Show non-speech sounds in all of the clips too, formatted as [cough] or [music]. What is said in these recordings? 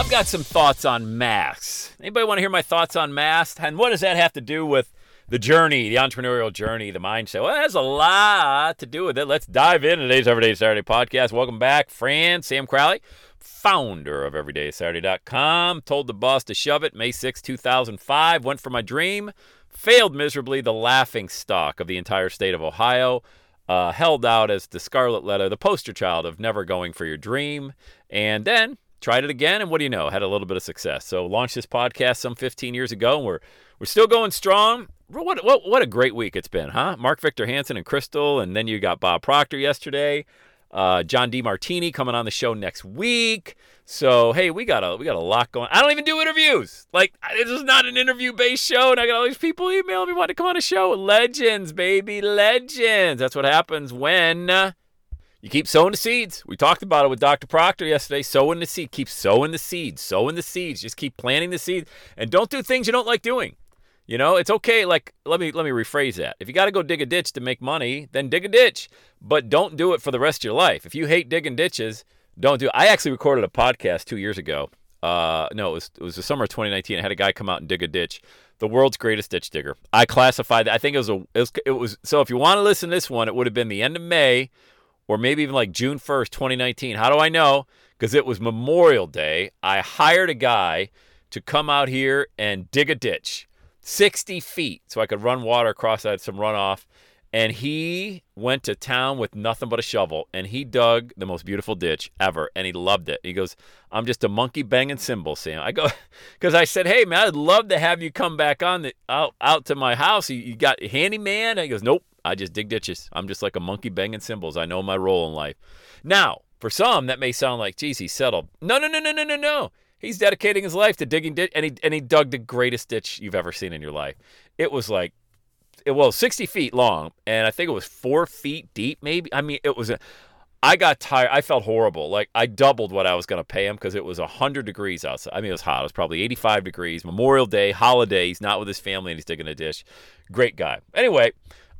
I've got some thoughts on masks. Anybody want to hear my thoughts on masks? And what does that have to do with the journey, the entrepreneurial journey, the mindset? Well, it has a lot to do with it. Let's dive in today's Everyday Saturday podcast. Welcome back, Fran, Sam Crowley, founder of EverydaySaturday.com. Told the boss to shove it May 6, 2005. Went for my dream. Failed miserably, the laughing stock of the entire state of Ohio. Uh, held out as the scarlet letter, the poster child of never going for your dream. And then tried it again, and what do you know? Had a little bit of success. So launched this podcast some 15 years ago, and we're we're still going strong. What what what a great week it's been, huh? Mark Victor Hansen and Crystal, and then you got Bob Proctor yesterday. Uh, John Demartini coming on the show next week. So hey, we got a we got a lot going. I don't even do interviews. Like this is not an interview based show, and I got all these people emailing me wanting to come on a show. Legends, baby, legends. That's what happens when you keep sowing the seeds. We talked about it with Dr. Proctor yesterday. Sowing the seed. Keep sowing the seeds. Sowing the seeds. Just keep planting the seeds. And don't do things you don't like doing. You know, it's okay. Like, let me let me rephrase that. If you got to go dig a ditch to make money, then dig a ditch. But don't do it for the rest of your life. If you hate digging ditches, don't do it. I actually recorded a podcast two years ago. Uh, no, it was it was the summer of 2019. I had a guy come out and dig a ditch. The world's greatest ditch digger. I classified that. I think it was a it was, it was so. If you want to listen to this one, it would have been the end of May or maybe even like June 1st, 2019. How do I know? Because it was Memorial Day. I hired a guy to come out here and dig a ditch 60 feet so I could run water across. I had some runoff. And he went to town with nothing but a shovel and he dug the most beautiful ditch ever and he loved it. He goes, I'm just a monkey banging cymbal, Sam. I go, [laughs] because I said, hey, man, I'd love to have you come back on the out, out to my house. You, you got handyman? And he goes, nope, I just dig ditches. I'm just like a monkey banging cymbals. I know my role in life. Now, for some, that may sound like, geez, he's settled. No, no, no, no, no, no, no. He's dedicating his life to digging ditch, and he and he dug the greatest ditch you've ever seen in your life. It was like, it was 60 feet long, and I think it was four feet deep, maybe. I mean, it was a. I got tired. I felt horrible. Like I doubled what I was going to pay him because it was 100 degrees outside. I mean, it was hot. It was probably 85 degrees. Memorial Day, holiday. He's not with his family and he's digging a dish. Great guy. Anyway,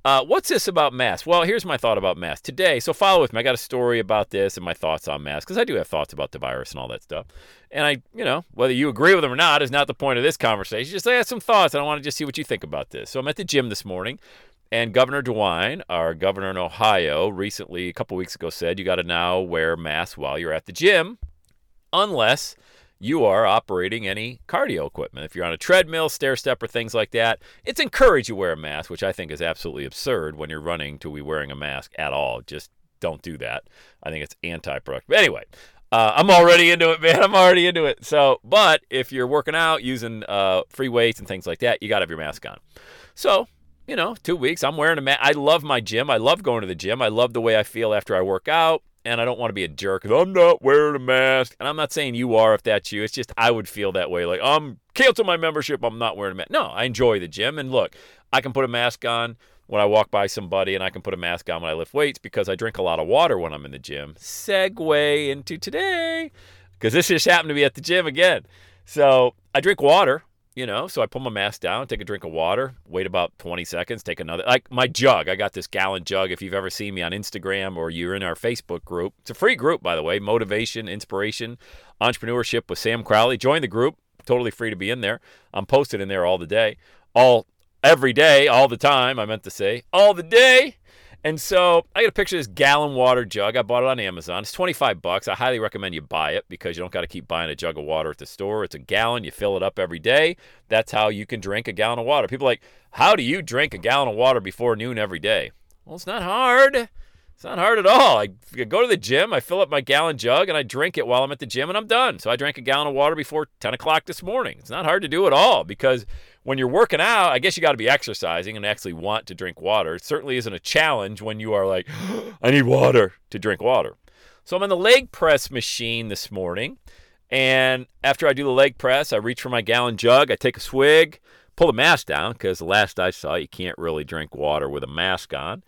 uh, what's this about masks? Well, here's my thought about masks today. So follow with me. I got a story about this and my thoughts on masks because I do have thoughts about the virus and all that stuff. And I, you know, whether you agree with them or not is not the point of this conversation. Just I have some thoughts and I want to just see what you think about this. So I'm at the gym this morning. And Governor DeWine, our governor in Ohio, recently, a couple weeks ago, said you got to now wear masks while you're at the gym, unless you are operating any cardio equipment. If you're on a treadmill, stair step, or things like that, it's encouraged you wear a mask, which I think is absolutely absurd when you're running to be wearing a mask at all. Just don't do that. I think it's anti-productive. Anyway, uh, I'm already into it, [laughs] man. I'm already into it. So, but if you're working out using uh, free weights and things like that, you got to have your mask on. So, you know, two weeks, I'm wearing a mask. I love my gym. I love going to the gym. I love the way I feel after I work out. And I don't want to be a jerk. I'm not wearing a mask. And I'm not saying you are if that's you. It's just I would feel that way. Like, I'm cancel my membership. I'm not wearing a mask. No, I enjoy the gym. And look, I can put a mask on when I walk by somebody, and I can put a mask on when I lift weights because I drink a lot of water when I'm in the gym. Segue into today because this just happened to be at the gym again. So I drink water you know so i pull my mask down take a drink of water wait about 20 seconds take another like my jug. I got this gallon jug. If you've ever seen me on instagram or you're in our facebook group it's a free group by the way motivation inspiration entrepreneurship with sam crowley. Join the group. Totally free to be in there. I'm posted in there all the day. All every day all the time i meant to say all the day And so I got a picture of this gallon water jug. I bought it on Amazon. It's 25 bucks. I highly recommend you buy it because you don't got to keep buying a jug of water at the store. It's a gallon. You fill it up every day. That's how you can drink a gallon of water. People are like, how do you drink a gallon of water before noon every day? Well, it's not hard. It's not hard at all. I go to the gym, I fill up my gallon jug, and I drink it while I'm at the gym, and I'm done. So I drank a gallon of water before 10 o'clock this morning. It's not hard to do at all because when you're working out, I guess you got to be exercising and actually want to drink water. It certainly isn't a challenge when you are like, [gasps] I need water to drink water. So I'm on the leg press machine this morning. And after I do the leg press, I reach for my gallon jug, I take a swig, pull the mask down because the last I saw, you can't really drink water with a mask on.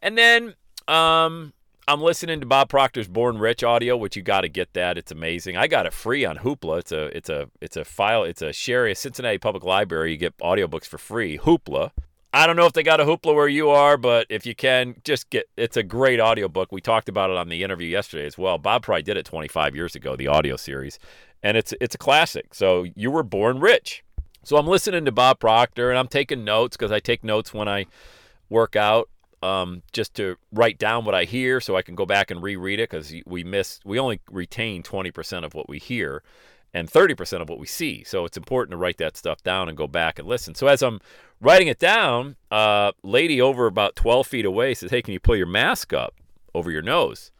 And then um, I'm listening to Bob Proctor's Born Rich audio, which you got to get that. It's amazing. I got it free on Hoopla. It's a it's a it's a file. It's a share a Cincinnati Public Library. You get audiobooks for free. Hoopla. I don't know if they got a Hoopla where you are, but if you can, just get. It's a great audiobook. We talked about it on the interview yesterday as well. Bob probably did it 25 years ago, the audio series, and it's it's a classic. So you were born rich. So I'm listening to Bob Proctor and I'm taking notes because I take notes when I work out um, just to write down what I hear so I can go back and reread it because we miss, we only retain 20% of what we hear and 30% of what we see. So it's important to write that stuff down and go back and listen. So as I'm writing it down, a uh, lady over about 12 feet away says, Hey, can you pull your mask up over your nose?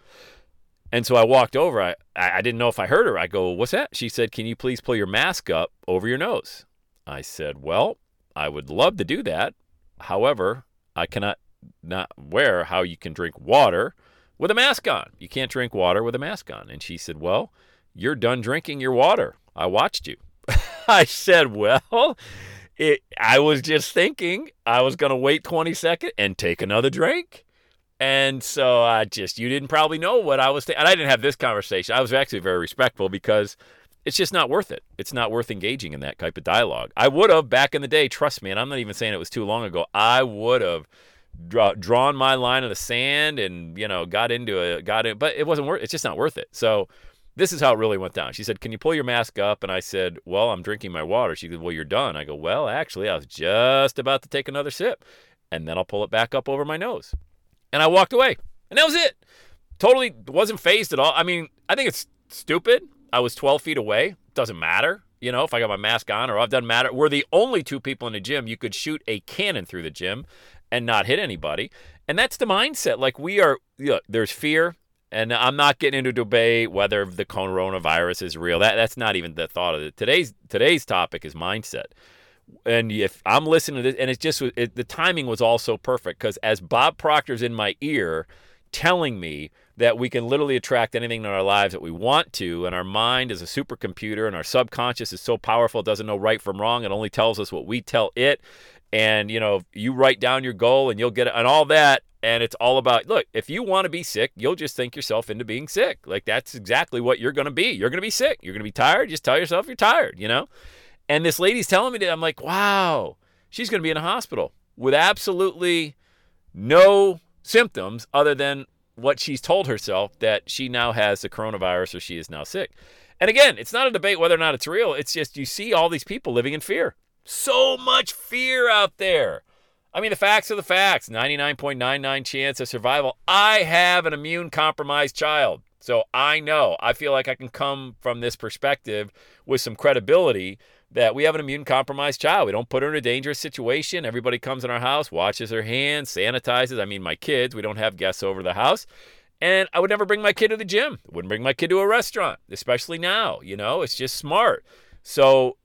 And so I walked over. I, I didn't know if I heard her. I go, What's that? She said, Can you please pull your mask up over your nose? I said, Well, I would love to do that. However, I cannot not aware how you can drink water with a mask on. You can't drink water with a mask on. And she said, Well, you're done drinking your water. I watched you. [laughs] I said, Well, it, I was just thinking I was going to wait 20 seconds and take another drink. And so I just, you didn't probably know what I was thinking. And I didn't have this conversation. I was actually very respectful because it's just not worth it. It's not worth engaging in that type of dialogue. I would have back in the day, trust me, and I'm not even saying it was too long ago. I would have draw, drawn my line in the sand and you know got into it, got it, but it wasn't worth. It's just not worth it. So this is how it really went down. She said, "Can you pull your mask up?" And I said, "Well, I'm drinking my water." She said, "Well, you're done." I go, "Well, actually, I was just about to take another sip, and then I'll pull it back up over my nose." And I walked away, and that was it. Totally wasn't phased at all. I mean, I think it's stupid. I was 12 feet away. Doesn't matter. You know, if I got my mask on or off, doesn't matter. We're the only two people in the gym. You could shoot a cannon through the gym and not hit anybody. And that's the mindset. Like we are, know, there's fear. And I'm not getting into debate whether the coronavirus is real. That that's not even the thought of it. Today's today's topic is mindset. And if I'm listening to this, and it's just it, the timing was also perfect because as Bob Proctor's in my ear, telling me that we can literally attract anything in our lives that we want to, and our mind is a supercomputer, and our subconscious is so powerful it doesn't know right from wrong. It only tells us what we tell it and you know you write down your goal and you'll get it and all that and it's all about look if you want to be sick you'll just think yourself into being sick. Like that's exactly what you're going to be. You're going to be sick. You're going to be tired. Just tell yourself you're tired you know? And this lady's telling me that i'm like wow she's going to be in a hospital with absolutely no symptoms other than what she's told herself that she now has the coronavirus or she is now sick. And again it's not a debate whether or not it's real. It's just you see all these people living in fear so much fear out there. I mean, the facts are the facts 99.99 chance of survival. I have an immune compromised child. So I know, I feel like I can come from this perspective with some credibility that we have an immune compromised child. We don't put her in a dangerous situation. Everybody comes in our house, washes her hands, sanitizes. I mean, my kids, we don't have guests over the house. And I would never bring my kid to the gym. Wouldn't bring my kid to a restaurant, especially now. You know, it's just smart. So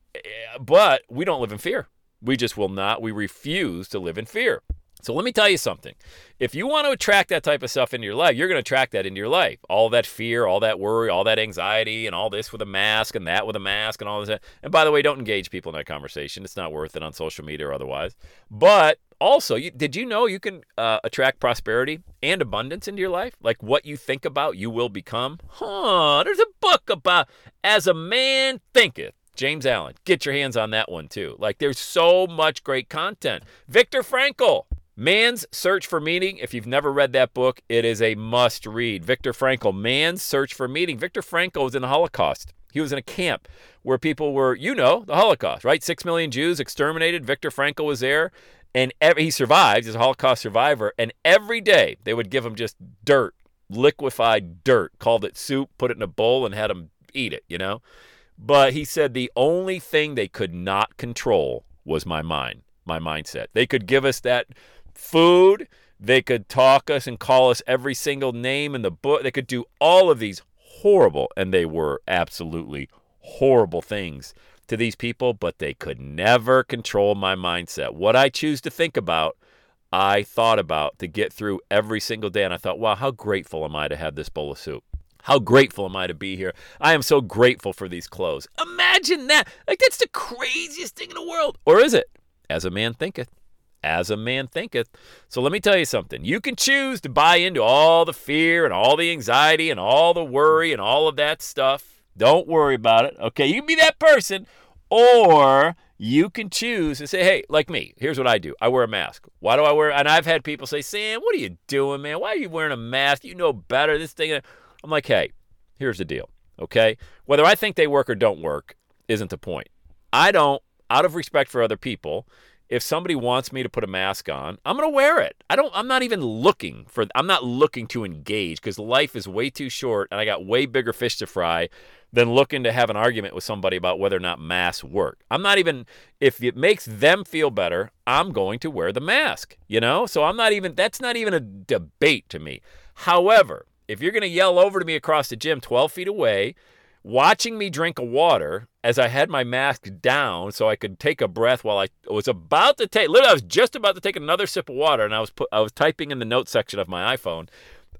but we don't live in fear. We just will not. We refuse to live in fear. So let me tell you something. If you want to attract that type of stuff into your life, you're going to attract that into your life. All that fear, all that worry, all that anxiety, and all this with a mask and that with a mask and all this. And by the way, don't engage people in that conversation. It's not worth it on social media or otherwise. But also, you, did you know you can uh, attract prosperity and abundance into your life? Like what you think about, you will become? Huh, there's a book about as a man thinketh James Allen, get your hands on that one too. Like there's so much great content. Viktor Frankl, Man's Search for Meaning. If you've never read that book, it is a must read. Viktor Frankl, Man's Search for Meaning. Viktor Frankl was in the Holocaust. He was in a camp where people were, you know, the Holocaust, right? Six million Jews exterminated. Viktor Frankl was there. And every, he survived, he's a Holocaust survivor. And every day they would give him just dirt, liquefied dirt, called it soup, put it in a bowl, and had him eat it, you know? But he said the only thing they could not control was my mind, my mindset. They could give us that food, they could talk us and call us every single name in the book. They could do all of these horrible, and they were absolutely horrible things to these people, but they could never control my mindset. What I choose to think about, I thought about to get through every single day. And I thought, wow, how grateful am I to have this bowl of soup? How grateful am I to be here? I am so grateful for these clothes. Imagine that. Like, that's the craziest thing in the world. Or is it? As a man thinketh, as a man thinketh. So let me tell you something. You can choose to buy into all the fear and all the anxiety and all the worry and all of that stuff don't worry about it. Okay, you can be that person, or you can choose and say, hey, like me, here's what I do. I wear a mask. Why do I wear? And I've had people say, Sam, what are you doing, man? Why are you wearing a mask? You know better. This thing. Uh, I'm like, hey, here's the deal. Okay, whether I think they work or don't work isn't the point. I don't, out of respect for other people, if somebody wants me to put a mask on, I'm going to wear it. I don't I'm not even looking for I'm not looking to engage cuz life is way too short and I got way bigger fish to fry than looking to have an argument with somebody about whether or not masks work. I'm not even if it makes them feel better, I'm going to wear the mask, you know? So I'm not even that's not even a debate to me. However, if you're going to yell over to me across the gym 12 feet away, watching me drink a water as I had my mask down so I could take a breath while I was about to take literally I was just about to take another sip of water and I was put, I was typing in the notes section of my iPhone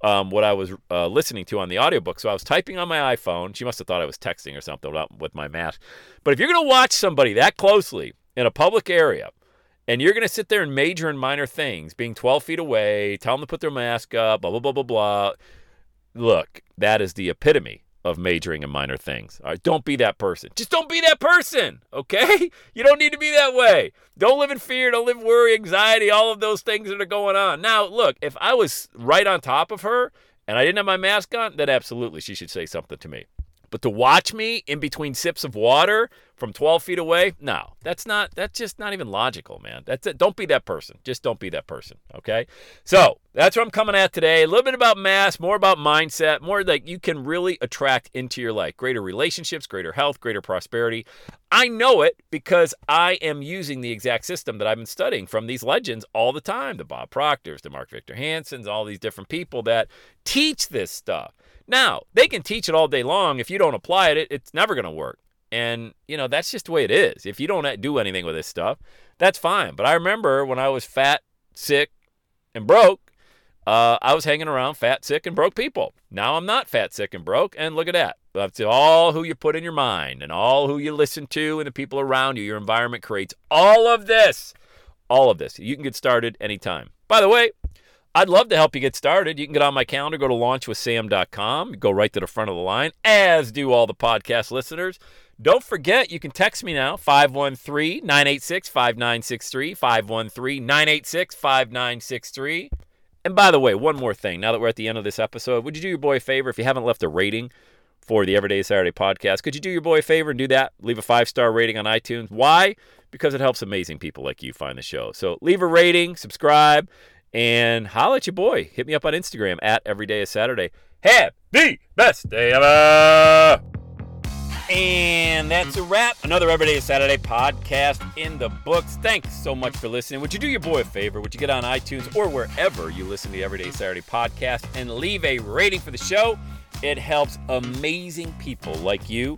um, what I was uh, listening to on the audiobook. So I was typing on my iPhone. She must have thought I was texting or something with my mask. But if you're going to watch somebody that closely in a public area and you're going to sit there and major in minor things, being 12 feet away, tell them to put their mask up, blah, blah, blah, blah, blah. Look, that is the epitome of majoring in minor things. All right, don't be that person. Just don't be that person, okay? [laughs] You don't need to be that way. Don't live in fear, don't live worry, anxiety, all of those things that are going on. Now, look, if I was right on top of her and I didn't have my mask on, then absolutely she should say something to me. But to watch me in between sips of water from 12 feet away, no, that's not, that's just not even logical, man. That's it. Don't be that person. Just don't be that person. Okay. So that's what I'm coming at today. A little bit about mass, more about mindset, more like you can really attract into your life greater relationships, greater health, greater prosperity. I know it because I am using the exact system that I've been studying from these legends all the time the Bob Proctors, the Mark Victor Hansens, all these different people that teach this stuff. Now, they can teach it all day long. If you don't apply it, it's never going to work. And, you know, that's just the way it is. If you don't do anything with this stuff, that's fine. But I remember when I was fat, sick, and broke, uh, I was hanging around fat, sick, and broke people. Now I'm not fat, sick, and broke. And look at that. That's all who you put in your mind and all who you listen to and the people around you. Your environment creates all of this. All of this. You can get started anytime. By the way, I'd love to help you get started. You can get on my calendar, go to launchwithsam.com, go right to the front of the line, as do all the podcast listeners. Don't forget, you can text me now, 513 986 5963, 513 986 5963. And by the way, one more thing. Now that we're at the end of this episode, would you do your boy a favor if you haven't left a rating for the Everyday Saturday podcast? Could you do your boy a favor and do that? Leave a five star rating on iTunes. Why? Because it helps amazing people like you find the show. So leave a rating, subscribe, and holla at your boy. Hit me up on Instagram at Everyday is Saturday. Have the best day ever. And that's a wrap. Another Everyday is Saturday podcast in the books. Thanks so much for listening. Would you do your boy a favor? Would you get on iTunes or wherever you listen to the Everyday Saturday podcast and leave a rating for the show? It helps amazing people like you